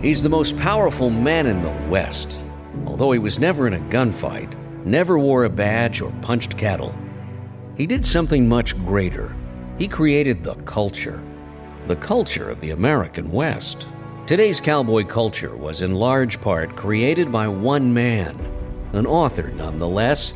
He's the most powerful man in the West. Although he was never in a gunfight, never wore a badge, or punched cattle, he did something much greater. He created the culture, the culture of the American West. Today's cowboy culture was in large part created by one man, an author nonetheless,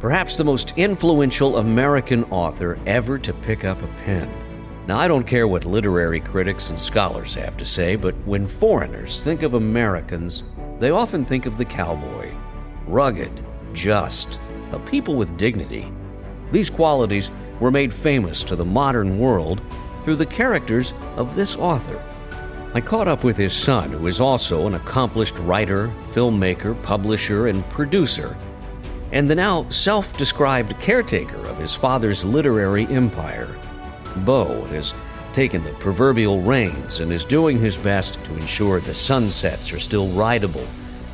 perhaps the most influential American author ever to pick up a pen. Now, I don't care what literary critics and scholars have to say, but when foreigners think of Americans, they often think of the cowboy rugged, just, a people with dignity. These qualities were made famous to the modern world through the characters of this author. I caught up with his son, who is also an accomplished writer, filmmaker, publisher, and producer, and the now self described caretaker of his father's literary empire. Beau has taken the proverbial reins and is doing his best to ensure the sunsets are still rideable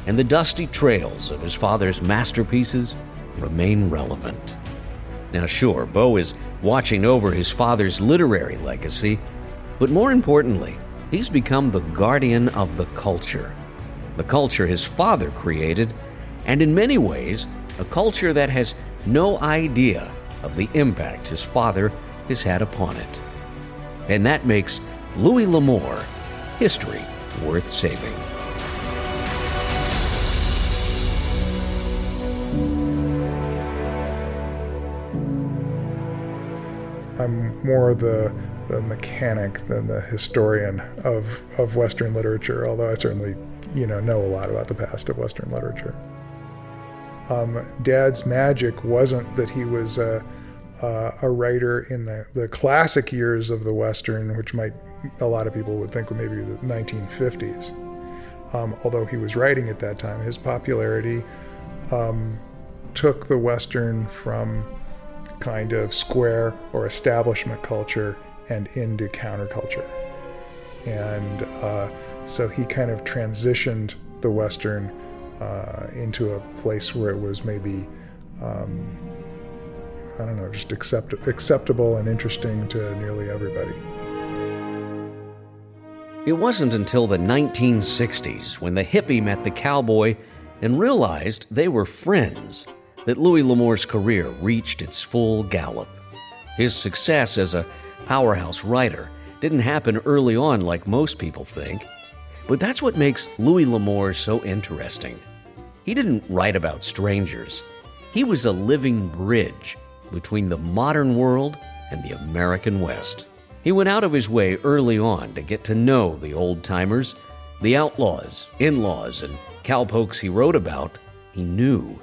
and the dusty trails of his father's masterpieces remain relevant. Now, sure, Beau is watching over his father's literary legacy, but more importantly, he's become the guardian of the culture. The culture his father created, and in many ways, a culture that has no idea of the impact his father has had upon it. And that makes Louis L'Amour history worth saving. I'm more the the mechanic than the historian of of Western literature, although I certainly you know know a lot about the past of Western literature. Um, Dad's magic wasn't that he was a, uh, a writer in the, the classic years of the Western, which might a lot of people would think maybe the 1950s. Um, although he was writing at that time, his popularity um, took the Western from kind of square or establishment culture and into counterculture. And uh, so he kind of transitioned the Western uh, into a place where it was maybe, um, I don't know, just accept- acceptable and interesting to nearly everybody. It wasn't until the 1960s when the hippie met the cowboy and realized they were friends that Louis L'Amour's career reached its full gallop. His success as a powerhouse writer didn't happen early on like most people think, but that's what makes Louis L'Amour so interesting. He didn't write about strangers, he was a living bridge between the modern world and the American West. He went out of his way early on to get to know the old timers, the outlaws, in laws, and cowpokes he wrote about. He knew.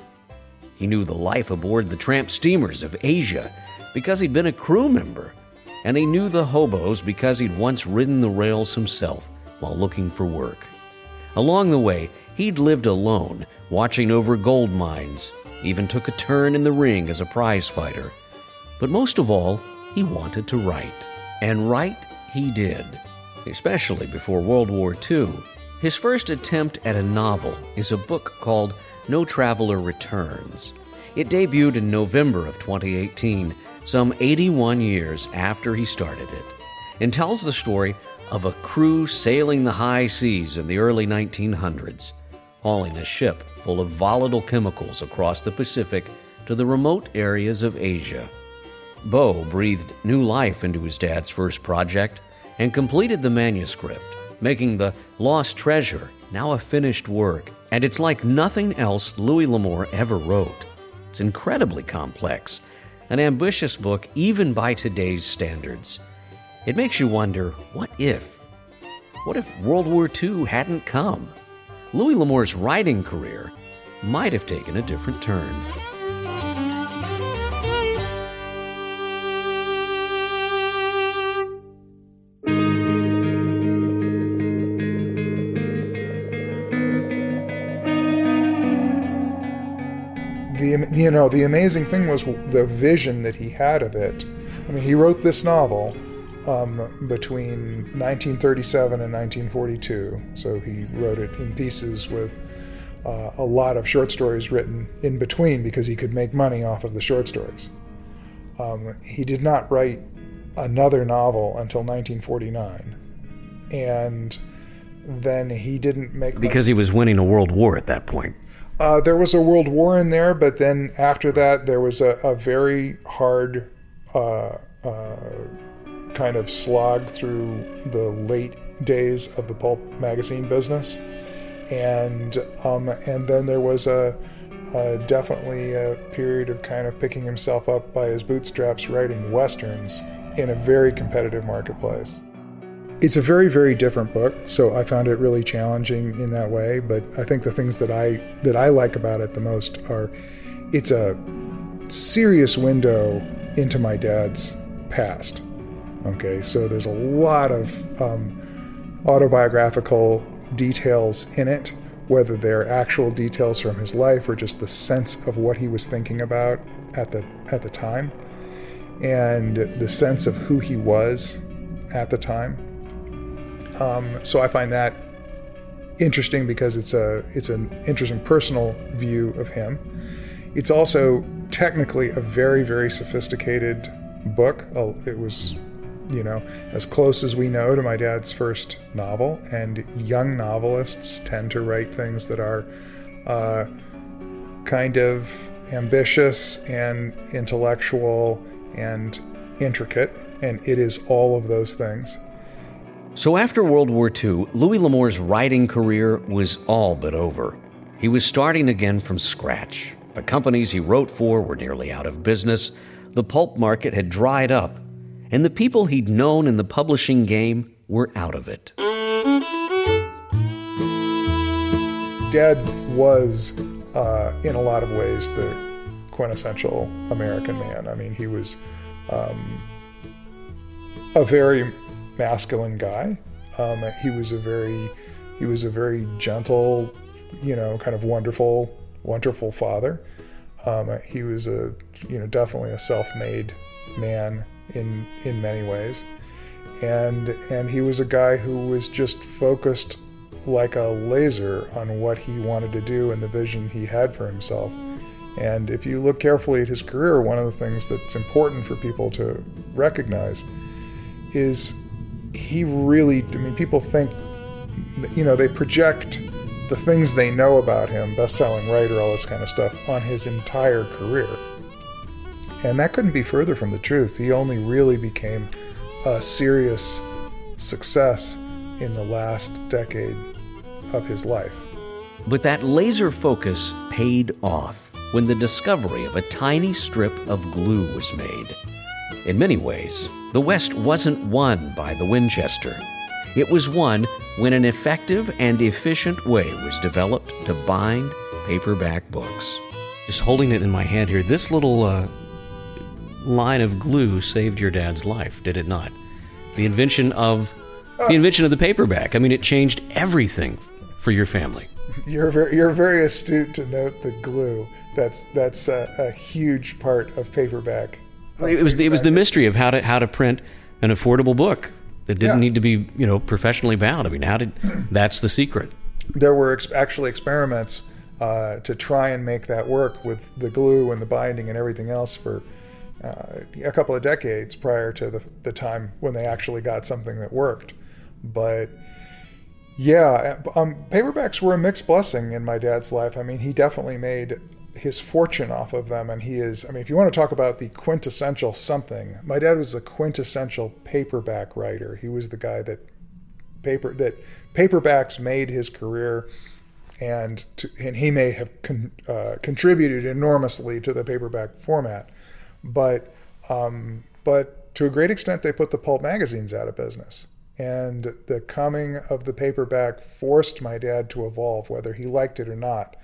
He knew the life aboard the tramp steamers of Asia because he'd been a crew member. And he knew the hobos because he'd once ridden the rails himself while looking for work. Along the way, he'd lived alone, watching over gold mines, even took a turn in the ring as a prize fighter. But most of all, he wanted to write. And write he did, especially before World War II. His first attempt at a novel is a book called No Traveler Returns. It debuted in November of 2018, some 81 years after he started it, and tells the story of a crew sailing the high seas in the early 1900s, hauling a ship full of volatile chemicals across the Pacific to the remote areas of Asia. Beau breathed new life into his dad's first project and completed the manuscript, making The Lost Treasure now a finished work, and it's like nothing else Louis L'Amour ever wrote. It's incredibly complex, an ambitious book even by today's standards. It makes you wonder what if? What if World War II hadn't come? Louis L'Amour's writing career might have taken a different turn. the you know the amazing thing was the vision that he had of it. I mean, he wrote this novel um, between 1937 and 1942, so he wrote it in pieces with uh, a lot of short stories written in between because he could make money off of the short stories. Um, he did not write another novel until 1949, and then he didn't make because he was winning a world war at that point. Uh, there was a world war in there, but then after that, there was a, a very hard uh, uh, kind of slog through the late days of the pulp magazine business, and um, and then there was a, a, definitely a period of kind of picking himself up by his bootstraps, writing westerns in a very competitive marketplace. It's a very very different book, so I found it really challenging in that way. But I think the things that I that I like about it the most are, it's a serious window into my dad's past. Okay, so there's a lot of um, autobiographical details in it, whether they're actual details from his life or just the sense of what he was thinking about at the at the time, and the sense of who he was at the time. Um, so I find that interesting because it's a it's an interesting personal view of him. It's also technically a very very sophisticated book. It was, you know, as close as we know to my dad's first novel. And young novelists tend to write things that are uh, kind of ambitious and intellectual and intricate. And it is all of those things. So after World War II, Louis L'Amour's writing career was all but over. He was starting again from scratch. The companies he wrote for were nearly out of business, the pulp market had dried up, and the people he'd known in the publishing game were out of it. Dad was, uh, in a lot of ways, the quintessential American man. I mean, he was um, a very masculine guy. Um, he was a very, he was a very gentle, you know, kind of wonderful, wonderful father. Um, he was a, you know, definitely a self-made man in in many ways, and and he was a guy who was just focused like a laser on what he wanted to do and the vision he had for himself. And if you look carefully at his career, one of the things that's important for people to recognize is he really, I mean, people think, you know, they project the things they know about him, best selling writer, all this kind of stuff, on his entire career. And that couldn't be further from the truth. He only really became a serious success in the last decade of his life. But that laser focus paid off when the discovery of a tiny strip of glue was made. In many ways, the West wasn't won by the Winchester. It was won when an effective and efficient way was developed to bind paperback books. Just holding it in my hand here, this little uh, line of glue saved your dad's life, did it not? The invention of the invention of the paperback. I mean, it changed everything for your family. You're very, you're very astute to note the glue. That's that's a, a huge part of paperback. Of it was paperback. it was the mystery of how to how to print an affordable book that didn't yeah. need to be you know professionally bound. I mean, how did that's the secret? There were ex- actually experiments uh, to try and make that work with the glue and the binding and everything else for uh, a couple of decades prior to the, the time when they actually got something that worked. But yeah, um, paperbacks were a mixed blessing in my dad's life. I mean, he definitely made his fortune off of them, and he is. I mean, if you want to talk about the quintessential something, my dad was the quintessential paperback writer. He was the guy that paper that paperbacks made his career, and to, and he may have con, uh, contributed enormously to the paperback format, but um, but to a great extent, they put the pulp magazines out of business. And the coming of the paperback forced my dad to evolve, whether he liked it or not,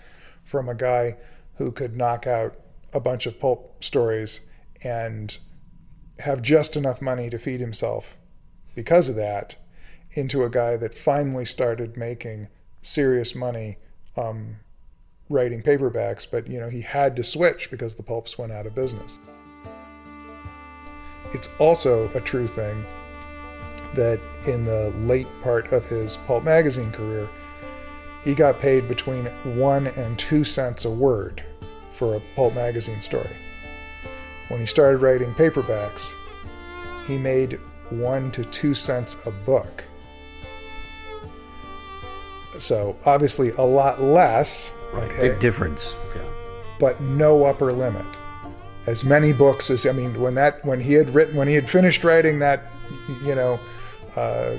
from a guy who could knock out a bunch of pulp stories and have just enough money to feed himself because of that, into a guy that finally started making serious money um, writing paperbacks, but you know he had to switch because the pulps went out of business. It's also a true thing that in the late part of his pulp magazine career, he got paid between one and two cents a word for a pulp magazine story. When he started writing paperbacks, he made one to two cents a book. So obviously a lot less. Right. Okay, Big difference. Yeah. But no upper limit. As many books as I mean, when that when he had written when he had finished writing that, you know, uh,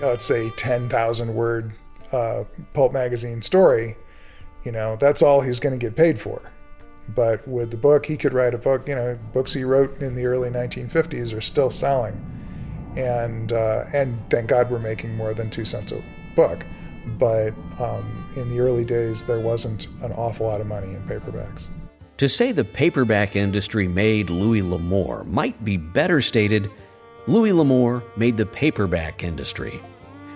let's say ten thousand word uh, pulp magazine story, you know, that's all he's going to get paid for. But with the book, he could write a book. You know, books he wrote in the early 1950s are still selling, and uh, and thank God we're making more than two cents a book. But um, in the early days, there wasn't an awful lot of money in paperbacks. To say the paperback industry made Louis L'Amour might be better stated Louis L'Amour made the paperback industry.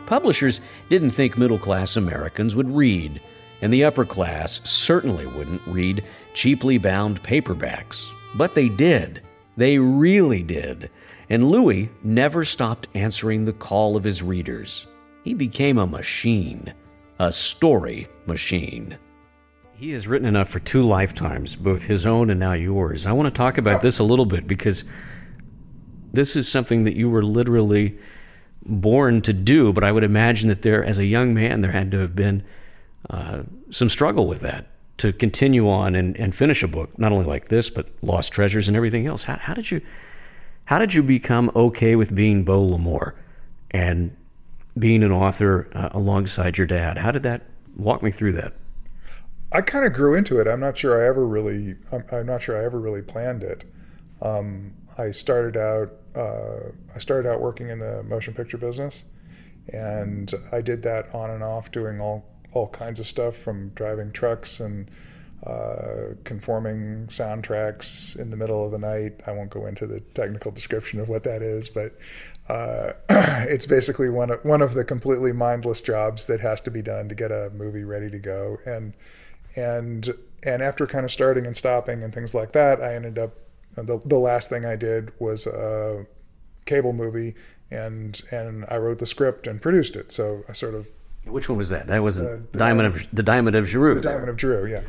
Publishers didn't think middle class Americans would read, and the upper class certainly wouldn't read cheaply bound paperbacks. But they did. They really did. And Louis never stopped answering the call of his readers. He became a machine, a story machine. He has written enough for two lifetimes, both his own and now yours. I want to talk about this a little bit because this is something that you were literally born to do, but I would imagine that there, as a young man, there had to have been uh, some struggle with that to continue on and, and finish a book, not only like this, but Lost Treasures and everything else. How, how did you how did you become okay with being Beau L'Amour and being an author uh, alongside your dad? How did that walk me through that? I kind of grew into it. I'm not sure I ever really I'm, I'm not sure I ever really planned it. Um, I started out uh, I started out working in the motion picture business, and I did that on and off, doing all all kinds of stuff from driving trucks and uh, conforming soundtracks in the middle of the night. I won't go into the technical description of what that is, but uh, it's basically one of one of the completely mindless jobs that has to be done to get a movie ready to go. And and and after kind of starting and stopping and things like that, I ended up the, the last thing I did was a cable movie, and and I wrote the script and produced it. So I sort of. Which one was that? That was uh, Diamond of the Diamond of Jeru. The Diamond of Jeru, yeah.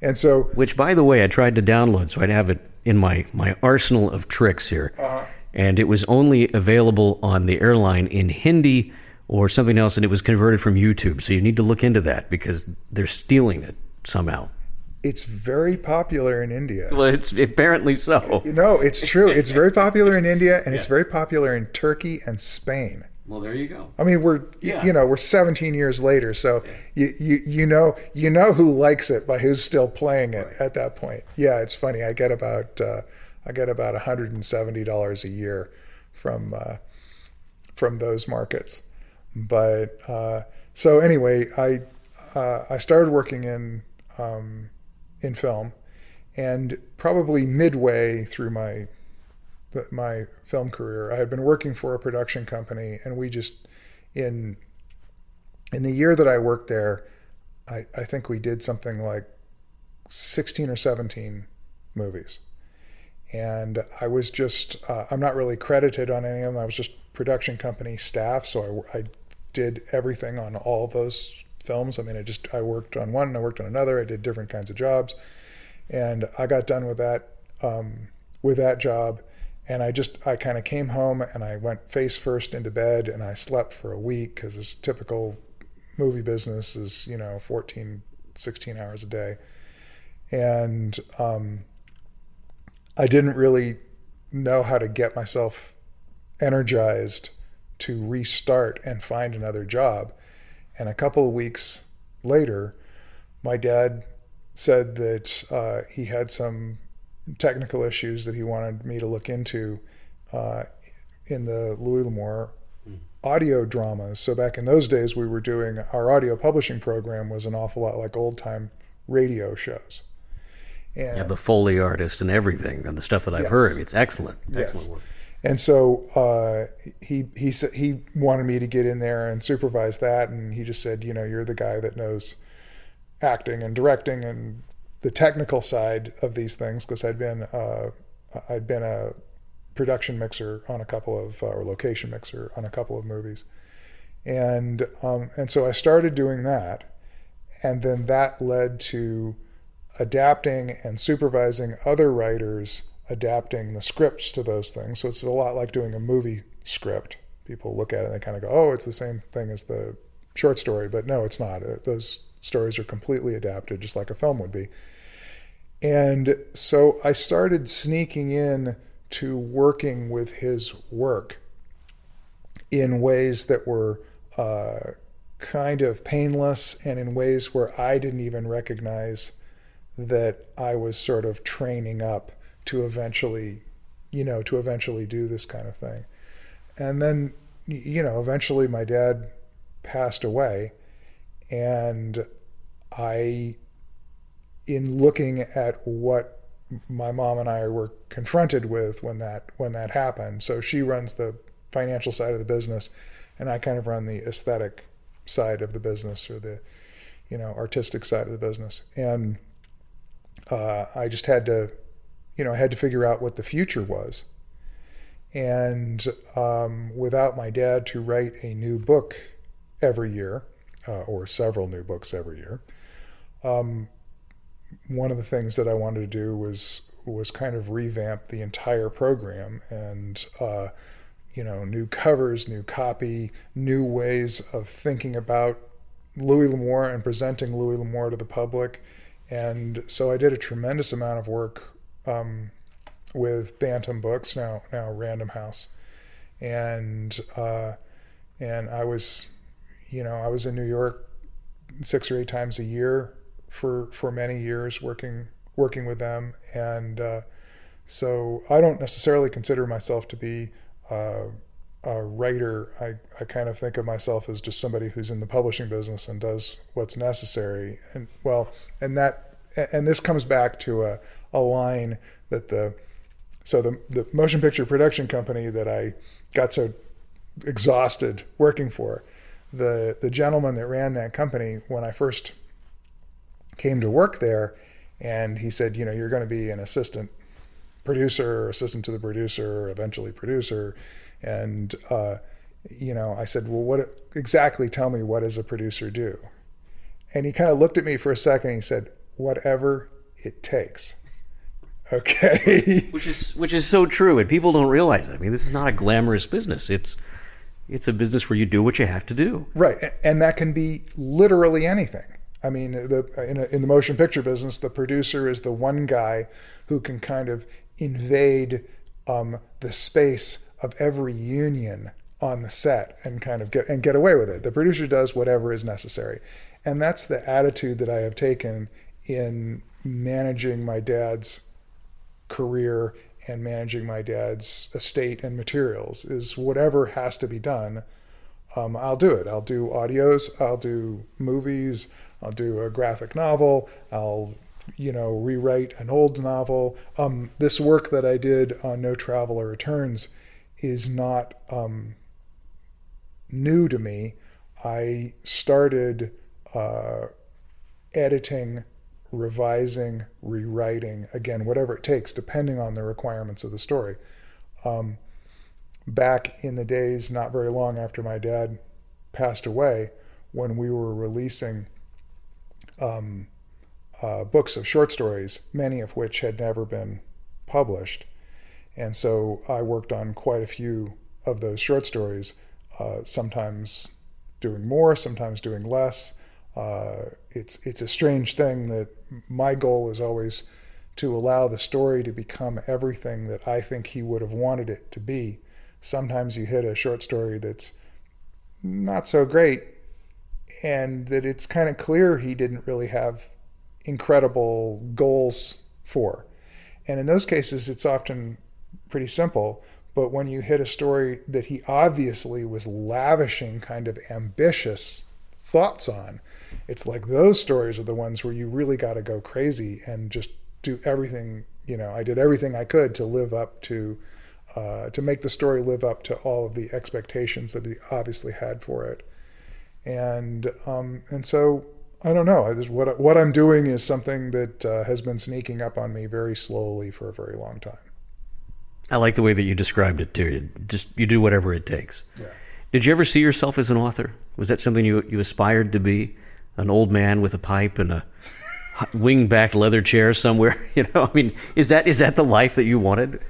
And so, which by the way, I tried to download, so I'd have it in my my arsenal of tricks here, uh-huh. and it was only available on the airline in Hindi or something else, and it was converted from YouTube. So you need to look into that because they're stealing it somehow it's very popular in India. Well, it's apparently so. No, it's true. It's very popular in India, and yeah. it's very popular in Turkey and Spain. Well, there you go. I mean, we're yeah. you know we're 17 years later, so yeah. you, you you know you know who likes it by who's still playing it right. at that point. Yeah, it's funny. I get about uh, I get about 170 dollars a year from uh, from those markets. But uh, so anyway, I uh, I started working in um, in film, and probably midway through my my film career, I had been working for a production company, and we just in in the year that I worked there, I, I think we did something like 16 or 17 movies. And I was just, uh, I'm not really credited on any of them. I was just production company staff. So I, I did everything on all those films. I mean, I just I worked on one, and I worked on another. I did different kinds of jobs, and I got done with that um, with that job. And I just I kind of came home and I went face first into bed and I slept for a week because this typical movie business is you know 14, 16 hours a day, and um, I didn't really know how to get myself energized to restart and find another job. And a couple of weeks later, my dad said that uh, he had some technical issues that he wanted me to look into uh, in the Louis L'Amour mm. audio dramas. So back in those days, we were doing our audio publishing program was an awful lot like old time radio shows. And yeah, the Foley artist and everything, and the stuff that I've yes. heard. It's excellent, excellent yes. work. And so uh, he he he wanted me to get in there and supervise that, and he just said, you know, you're the guy that knows acting and directing and the technical side of these things because I'd been uh, I'd been a production mixer on a couple of uh, or location mixer on a couple of movies, and um, and so I started doing that, and then that led to adapting and supervising other writers adapting the scripts to those things. So it's a lot like doing a movie script. People look at it and they kind of go, "Oh, it's the same thing as the short story," but no, it's not. Those stories are completely adapted, just like a film would be. And so I started sneaking in to working with his work in ways that were uh, kind of painless and in ways where I didn't even recognize that I was sort of training up to eventually, you know, to eventually do this kind of thing. And then, you know, eventually my dad passed away and I, in looking at what my mom and I were confronted with when that when that happened. So she runs the financial side of the business, and I kind of run the aesthetic side of the business or the you know artistic side of the business. And uh, I just had to, you know, I had to figure out what the future was. And um, without my dad to write a new book every year, uh, or several new books every year, um, one of the things that I wanted to do was was kind of revamp the entire program and uh, you know new covers, new copy, new ways of thinking about Louis L'Amour and presenting Louis L'Amour to the public. And so I did a tremendous amount of work um, with Bantam Books, now now Random House, and uh, and I was, you know, I was in New York six or eight times a year for for many years working working with them, and uh, so I don't necessarily consider myself to be uh, a writer. I, I kind of think of myself as just somebody who's in the publishing business and does what's necessary. And well, and that and this comes back to a, a line that the so the the motion picture production company that I got so exhausted working for the the gentleman that ran that company when I first came to work there, and he said, you know, you're going to be an assistant producer, assistant to the producer, eventually producer, and uh, you know, I said, well, what exactly? Tell me what does a producer do? And he kind of looked at me for a second. and he said, whatever it takes. Okay. which is which is so true, and people don't realize. It. I mean, this is not a glamorous business. It's it's a business where you do what you have to do. Right, and that can be literally anything. I mean, the, in, a, in the motion picture business, the producer is the one guy who can kind of invade um, the space of every union on the set and kind of get and get away with it. The producer does whatever is necessary, and that's the attitude that I have taken in managing my dad's career and managing my dad's estate and materials. Is whatever has to be done um, I'll do it. I'll do audios, I'll do movies, I'll do a graphic novel, I'll you know rewrite an old novel. Um, this work that I did on No Traveler Returns is not um, new to me. I started uh, editing, revising, rewriting again, whatever it takes, depending on the requirements of the story. Um, back in the days, not very long after my dad passed away, when we were releasing um, uh, books of short stories, many of which had never been published. And so I worked on quite a few of those short stories, uh, sometimes doing more, sometimes doing less. Uh, it's it's a strange thing that my goal is always to allow the story to become everything that I think he would have wanted it to be sometimes you hit a short story that's not so great and that it's kind of clear he didn't really have incredible goals for. And in those cases, it's often pretty simple. But when you hit a story that he obviously was lavishing kind of ambitious thoughts on, it's like those stories are the ones where you really got to go crazy and just do everything. You know, I did everything I could to live up to uh, to make the story live up to all of the expectations that he obviously had for it. And um, and so I don't know. I just, what what I'm doing is something that uh, has been sneaking up on me very slowly for a very long time. I like the way that you described it too. Just you do whatever it takes. Yeah. Did you ever see yourself as an author? Was that something you you aspired to be? An old man with a pipe and a wing-backed leather chair somewhere? You know, I mean, is that is that the life that you wanted?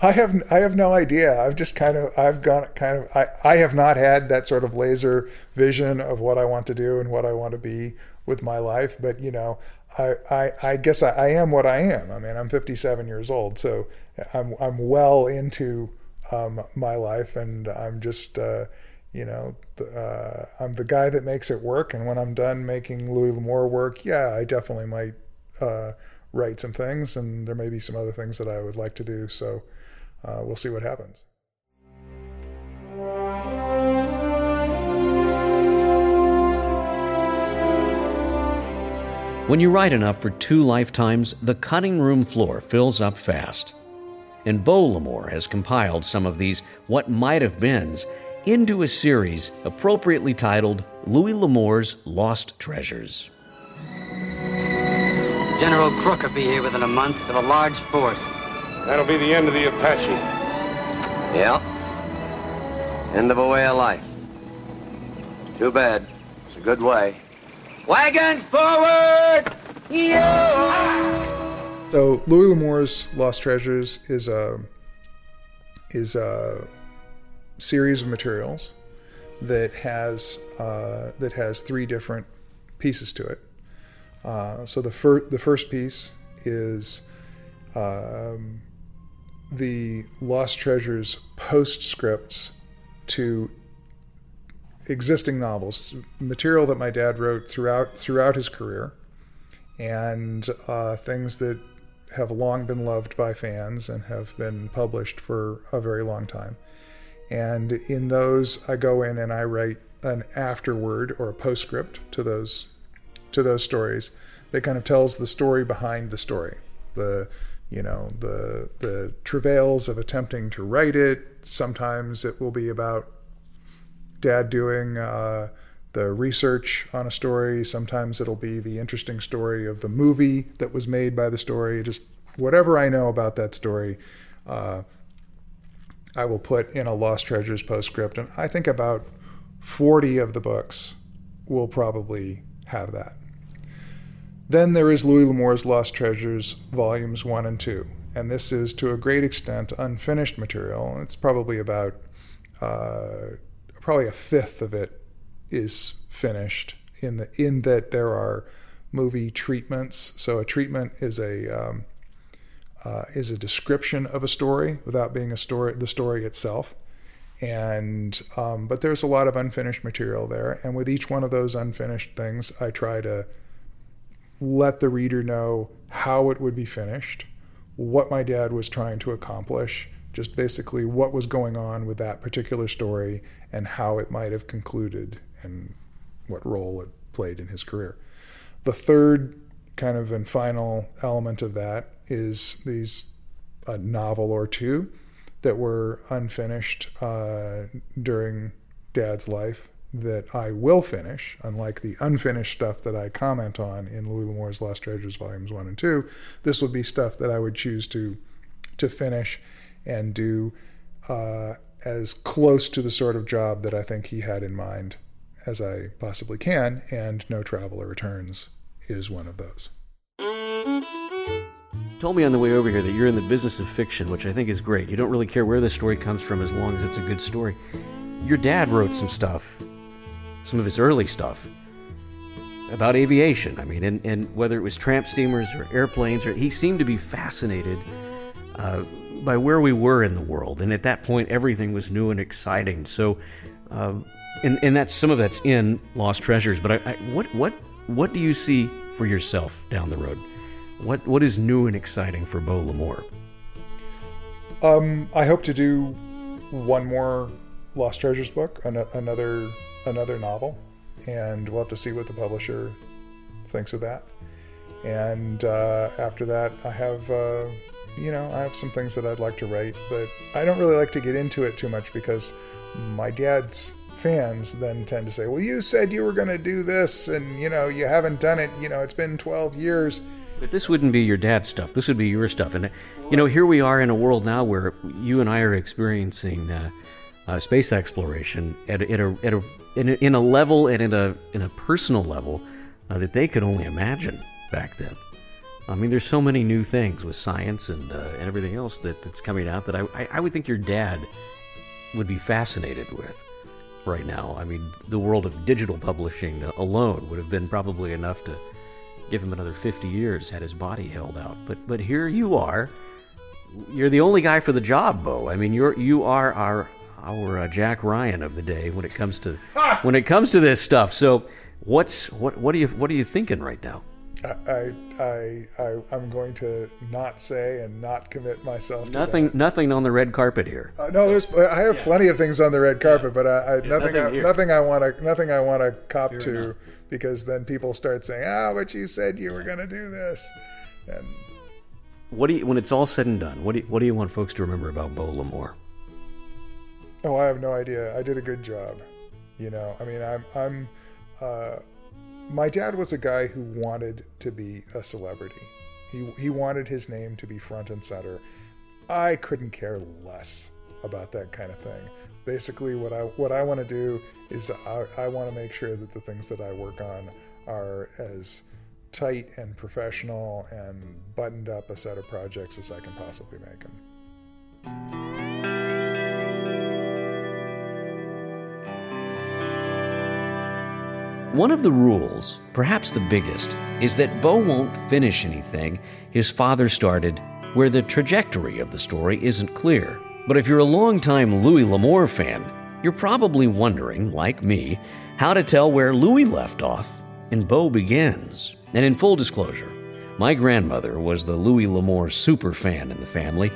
I have I have no idea. I've just kind of I've gone kind of I, I have not had that sort of laser vision of what I want to do and what I want to be with my life. But you know, I I, I guess I, I am what I am. I mean, I'm 57 years old, so I'm I'm well into um, my life, and I'm just uh, you know uh, I'm the guy that makes it work. And when I'm done making Louis L'Amour work, yeah, I definitely might uh, write some things, and there may be some other things that I would like to do. So uh, we'll see what happens. When you write enough for two lifetimes, the cutting room floor fills up fast. And Beau L'Amour has compiled some of these what might have beens into a series appropriately titled Louis L'Amour's Lost Treasures. General Crook will be here within a month with a large force. That'll be the end of the Apache. Yeah. End of a way of life. Too bad. It's a good way. Wagons forward! Yeah! So Louis L'Amour's Lost Treasures is a is a series of materials that has uh, that has three different pieces to it. Uh, so the first the first piece is um, the Lost Treasures postscripts to existing novels, material that my dad wrote throughout throughout his career, and uh, things that have long been loved by fans and have been published for a very long time. And in those, I go in and I write an afterword or a postscript to those to those stories that kind of tells the story behind the story. The you know the the travails of attempting to write it. Sometimes it will be about dad doing uh, the research on a story. Sometimes it'll be the interesting story of the movie that was made by the story. Just whatever I know about that story, uh, I will put in a Lost Treasures postscript. And I think about 40 of the books will probably have that. Then there is Louis L'Amour's Lost Treasures, volumes one and two. And this is to a great extent unfinished material. It's probably about, uh, probably a fifth of it is finished in the in that there are movie treatments. So a treatment is a um, uh, is a description of a story without being a story the story itself. And um, but there's a lot of unfinished material there, and with each one of those unfinished things, I try to let the reader know how it would be finished, what my dad was trying to accomplish, just basically what was going on with that particular story and how it might have concluded and what role it played in his career. The third kind of and final element of that is these a novel or two that were unfinished uh, during dad's life that I will finish, unlike the unfinished stuff that I comment on in Louis L'Amour's Lost Treasures volumes one and two. This would be stuff that I would choose to to finish and do uh, as close to the sort of job that I think he had in mind as I possibly can. And No Traveler Returns is one of those. Told me on the way over here that you're in the business of fiction, which I think is great. You don't really care where the story comes from as long as it's a good story. Your dad wrote some stuff some of his early stuff about aviation. I mean, and, and whether it was tramp steamers or airplanes, or he seemed to be fascinated uh, by where we were in the world. And at that point, everything was new and exciting. So, uh, and, and that's some of that's in Lost Treasures. But I, I, what what what do you see for yourself down the road? What what is new and exciting for Beau L'Amour? Um, I hope to do one more Lost Treasures book, an- another another novel, and we'll have to see what the publisher thinks of that. And uh, after that, I have, uh, you know, I have some things that I'd like to write, but I don't really like to get into it too much because my dad's fans then tend to say, "Well, you said you were going to do this, and you know you haven't done it. You know it's been 12 years." But this wouldn't be your dad's stuff. This would be your stuff. And you know, here we are in a world now where you and I are experiencing uh, uh, space exploration at, at, a, at a, in a, in a level and in a in a personal level uh, that they could only imagine back then. I mean, there's so many new things with science and, uh, and everything else that, that's coming out that I, I, I would think your dad would be fascinated with right now. I mean, the world of digital publishing alone would have been probably enough to give him another 50 years had his body held out. But but here you are. You're the only guy for the job, Beau. I mean, you're you are our our uh, Jack Ryan of the day when it comes to when it comes to this stuff. So, what's what what are you what are you thinking right now? I, I, I, I'm going to not say and not commit myself. to Nothing, that. nothing on the red carpet here. Uh, no, there's. I have yeah. plenty of things on the red carpet, yeah. but I, I yeah, nothing, nothing, I, nothing I want to, nothing I want to cop to, because then people start saying, "Ah, oh, but you said you were going to do this," and. What do you, when it's all said and done? What do you, what do you want folks to remember about Beau L'Amour? Oh, I have no idea. I did a good job. You know, I mean, I'm, I'm. Uh, my dad was a guy who wanted to be a celebrity. He, he wanted his name to be front and center. I couldn't care less about that kind of thing. Basically, what I what I want to do is I, I want to make sure that the things that I work on are as tight and professional and buttoned up a set of projects as I can possibly make them. One of the rules, perhaps the biggest, is that Beau won't finish anything his father started where the trajectory of the story isn't clear. But if you're a longtime Louis L'Amour fan, you're probably wondering, like me, how to tell where Louis left off and Beau begins. And in full disclosure, my grandmother was the Louis L'Amour super fan in the family.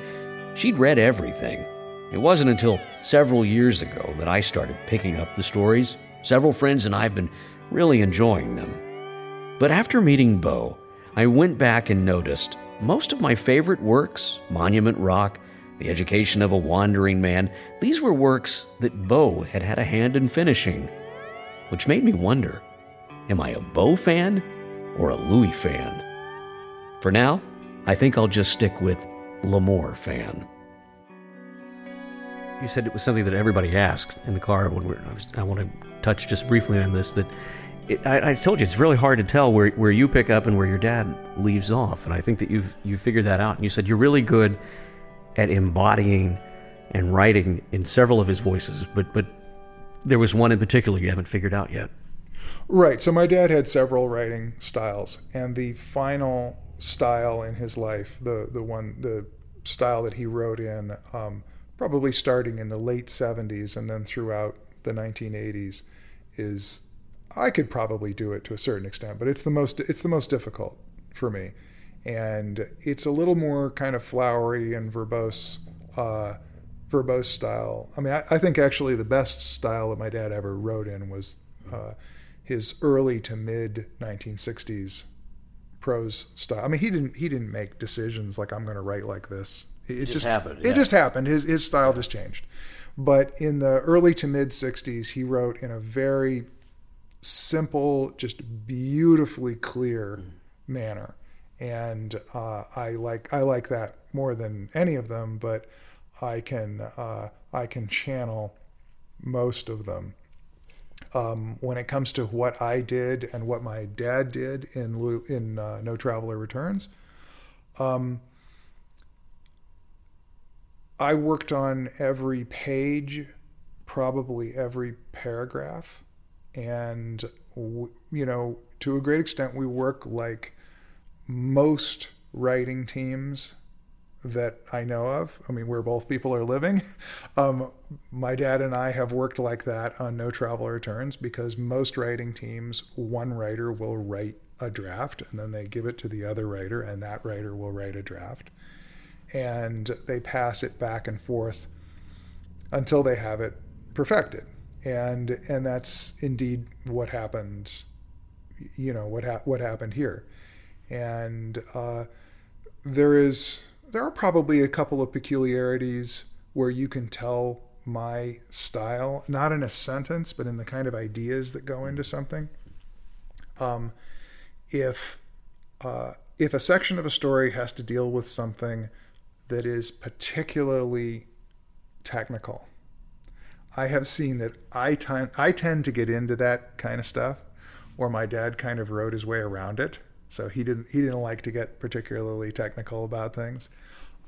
She'd read everything. It wasn't until several years ago that I started picking up the stories. Several friends and I have been really enjoying them. But after meeting Beau, I went back and noticed most of my favorite works, Monument Rock, The Education of a Wandering Man, these were works that Beau had had a hand in finishing. Which made me wonder am I a Beau fan or a Louis fan? For now, I think I'll just stick with L'Amour fan. You said it was something that everybody asked in the car when we're. I, was, I want to touch just briefly on this. That it, I, I, told you it's really hard to tell where, where you pick up and where your dad leaves off, and I think that you've you figured that out. And you said you're really good at embodying and writing in several of his voices, but but there was one in particular you haven't figured out yet. Right. So my dad had several writing styles, and the final style in his life, the the one the style that he wrote in. Um, probably starting in the late 70s and then throughout the 1980s is I could probably do it to a certain extent, but it's the most it's the most difficult for me, and it's a little more kind of flowery and verbose, uh, verbose style. I mean, I, I, think actually the best style that my dad ever wrote in was uh, his early to mid 1960s prose style. I mean, he didn't he didn't make decisions like I'm going to write like this it, it just, just, happened. Yeah. It just happened. His his style just changed. But in the early to mid '60s, he wrote in a very simple, just beautifully clear mm. manner, and uh, I like I like that more than any of them. But I can uh, I can channel most of them. Um, when it comes to what I did and what my dad did in in uh, No Traveler Returns. Um, I worked on every page, probably every paragraph, and you know, to a great extent, we work like most writing teams that I know of. I mean, where both people are living. Um, my dad and I have worked like that on No Traveler Returns because most writing teams, one writer will write a draft and then they give it to the other writer, and that writer will write a draft and they pass it back and forth until they have it perfected. And and that's indeed what happened. You know what ha- what happened here, and uh, there is there are probably a couple of peculiarities where you can tell my style, not in a sentence, but in the kind of ideas that go into something. Um, if uh, if a section of a story has to deal with something that is particularly technical, I have seen that I, t- I tend to get into that kind of stuff, or my dad kind of wrote his way around it. So he didn't he didn't like to get particularly technical about things.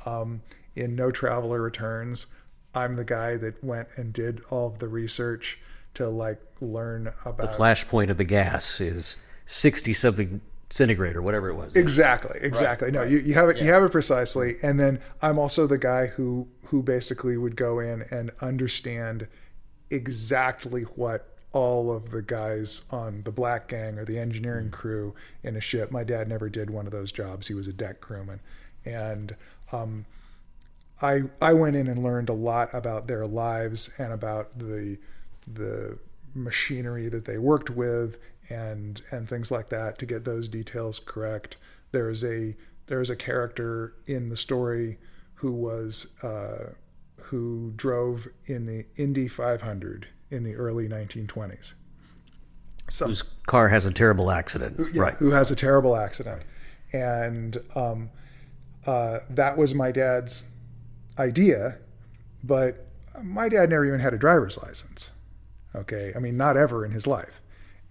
Um, in No Traveler Returns, I'm the guy that went and did all of the research to like learn about the flashpoint of the gas is sixty something centigrade or whatever it was. Exactly, exactly. Right, no, right. You, you have it. Yeah. You have it precisely. And then I'm also the guy who who basically would go in and understand exactly what all of the guys on the black gang or the engineering mm. crew in a ship. My dad never did one of those jobs. He was a deck crewman, and um, I I went in and learned a lot about their lives and about the the machinery that they worked with and and things like that to get those details correct. There's a there's a character in the story who was uh, who drove in the Indy 500 in the early 1920s. So, Whose car has a terrible accident, who, yeah, right? Who has a terrible accident, and um, uh, that was my dad's idea, but my dad never even had a driver's license. Okay, I mean, not ever in his life,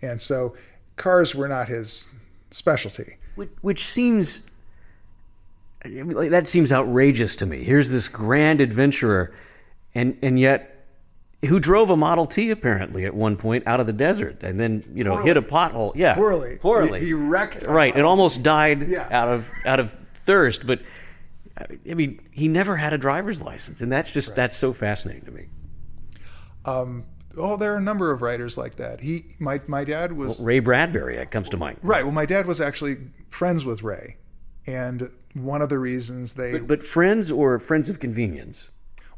and so cars were not his specialty. Which, which seems like, that seems outrageous to me. Here's this grand adventurer, and and yet who drove a Model T apparently at one point out of the desert and then you know poorly. hit a pothole. Yeah, poorly, poorly. He, he wrecked. Right, it almost died yeah. out of out of thirst. But I mean, he never had a driver's license, and that's just right. that's so fascinating to me. Um, oh, there are a number of writers like that. He, my my dad was well, Ray Bradbury. That comes to mind. Right. Well, my dad was actually friends with Ray, and one of the reasons they but, but friends or friends of convenience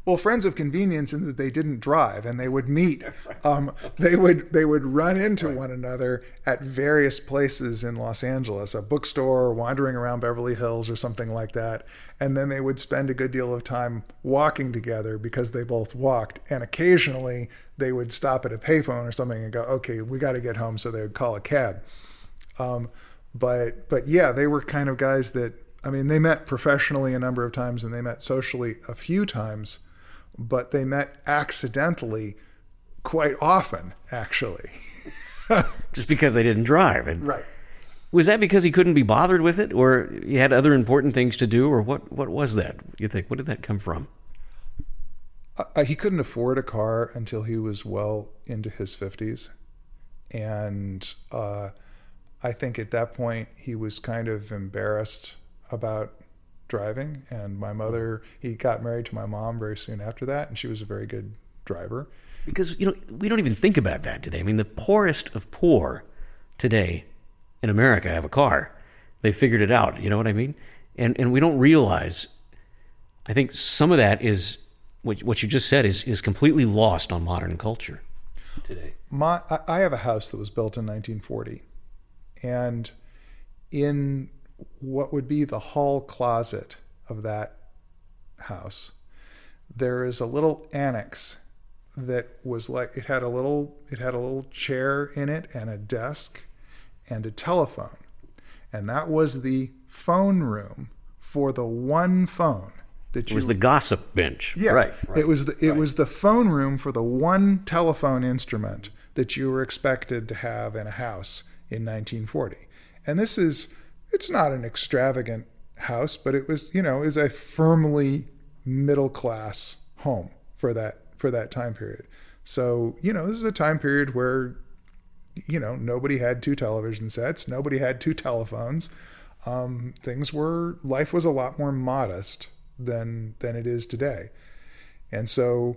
well friends of convenience in that they didn't drive and they would meet um, they would they would run into right. one another at various places in los angeles a bookstore wandering around beverly hills or something like that. And then they would spend a good deal of time walking together because they both walked. And occasionally they would stop at a payphone or something and go okay we got to get home so they would call a cab. Um, but but yeah they were kind of guys that i mean they met professionally a number of times and they met socially a few times but they met accidentally quite often, actually. Just because they didn't drive. And right. Was that because he couldn't be bothered with it, or he had other important things to do, or what? What was that? You think? What did that come from? Uh, he couldn't afford a car until he was well into his fifties, and uh, I think at that point he was kind of embarrassed about driving. And my mother, he got married to my mom very soon after that, and she was a very good driver. Because, you know, we don't even think about that today. I mean, the poorest of poor today in America have a car. They figured it out, you know what I mean? And, and we don't realize, I think some of that is, what, what you just said is, is completely lost on modern culture today. My, I have a house that was built in 1940. And in what would be the hall closet of that house, there is a little annex that was like it had a little it had a little chair in it and a desk and a telephone. And that was the phone room for the one phone that you, it was the gossip bench. Yeah, right. right it was the it right. was the phone room for the one telephone instrument that you were expected to have in a house in 1940. And this is it's not an extravagant house, but it was, you know, is a firmly middle class home for that for that time period. So, you know, this is a time period where you know, nobody had two television sets, nobody had two telephones. Um, things were life was a lot more modest than than it is today. And so,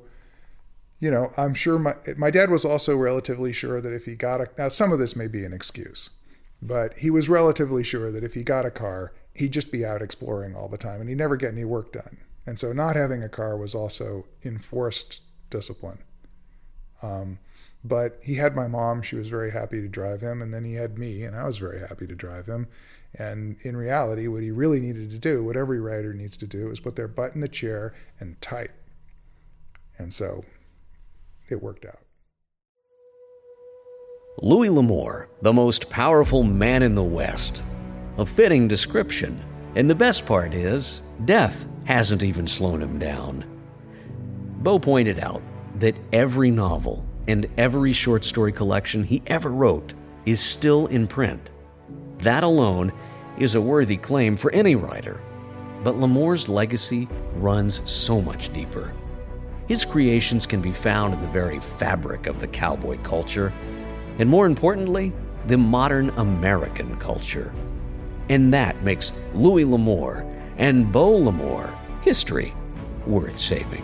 you know, I'm sure my my dad was also relatively sure that if he got a now some of this may be an excuse but he was relatively sure that if he got a car, he'd just be out exploring all the time and he'd never get any work done. And so not having a car was also enforced discipline. Um, but he had my mom, she was very happy to drive him, and then he had me, and I was very happy to drive him. And in reality, what he really needed to do, what every writer needs to do, is put their butt in the chair and type. And so it worked out. Louis L'Amour, the most powerful man in the West. A fitting description. And the best part is, death hasn't even slowed him down. Beau pointed out that every novel and every short story collection he ever wrote is still in print. That alone is a worthy claim for any writer. But L'Amour's legacy runs so much deeper. His creations can be found in the very fabric of the cowboy culture, and more importantly, the modern American culture. And that makes Louis L'Amour and Beau L'Amour history worth saving.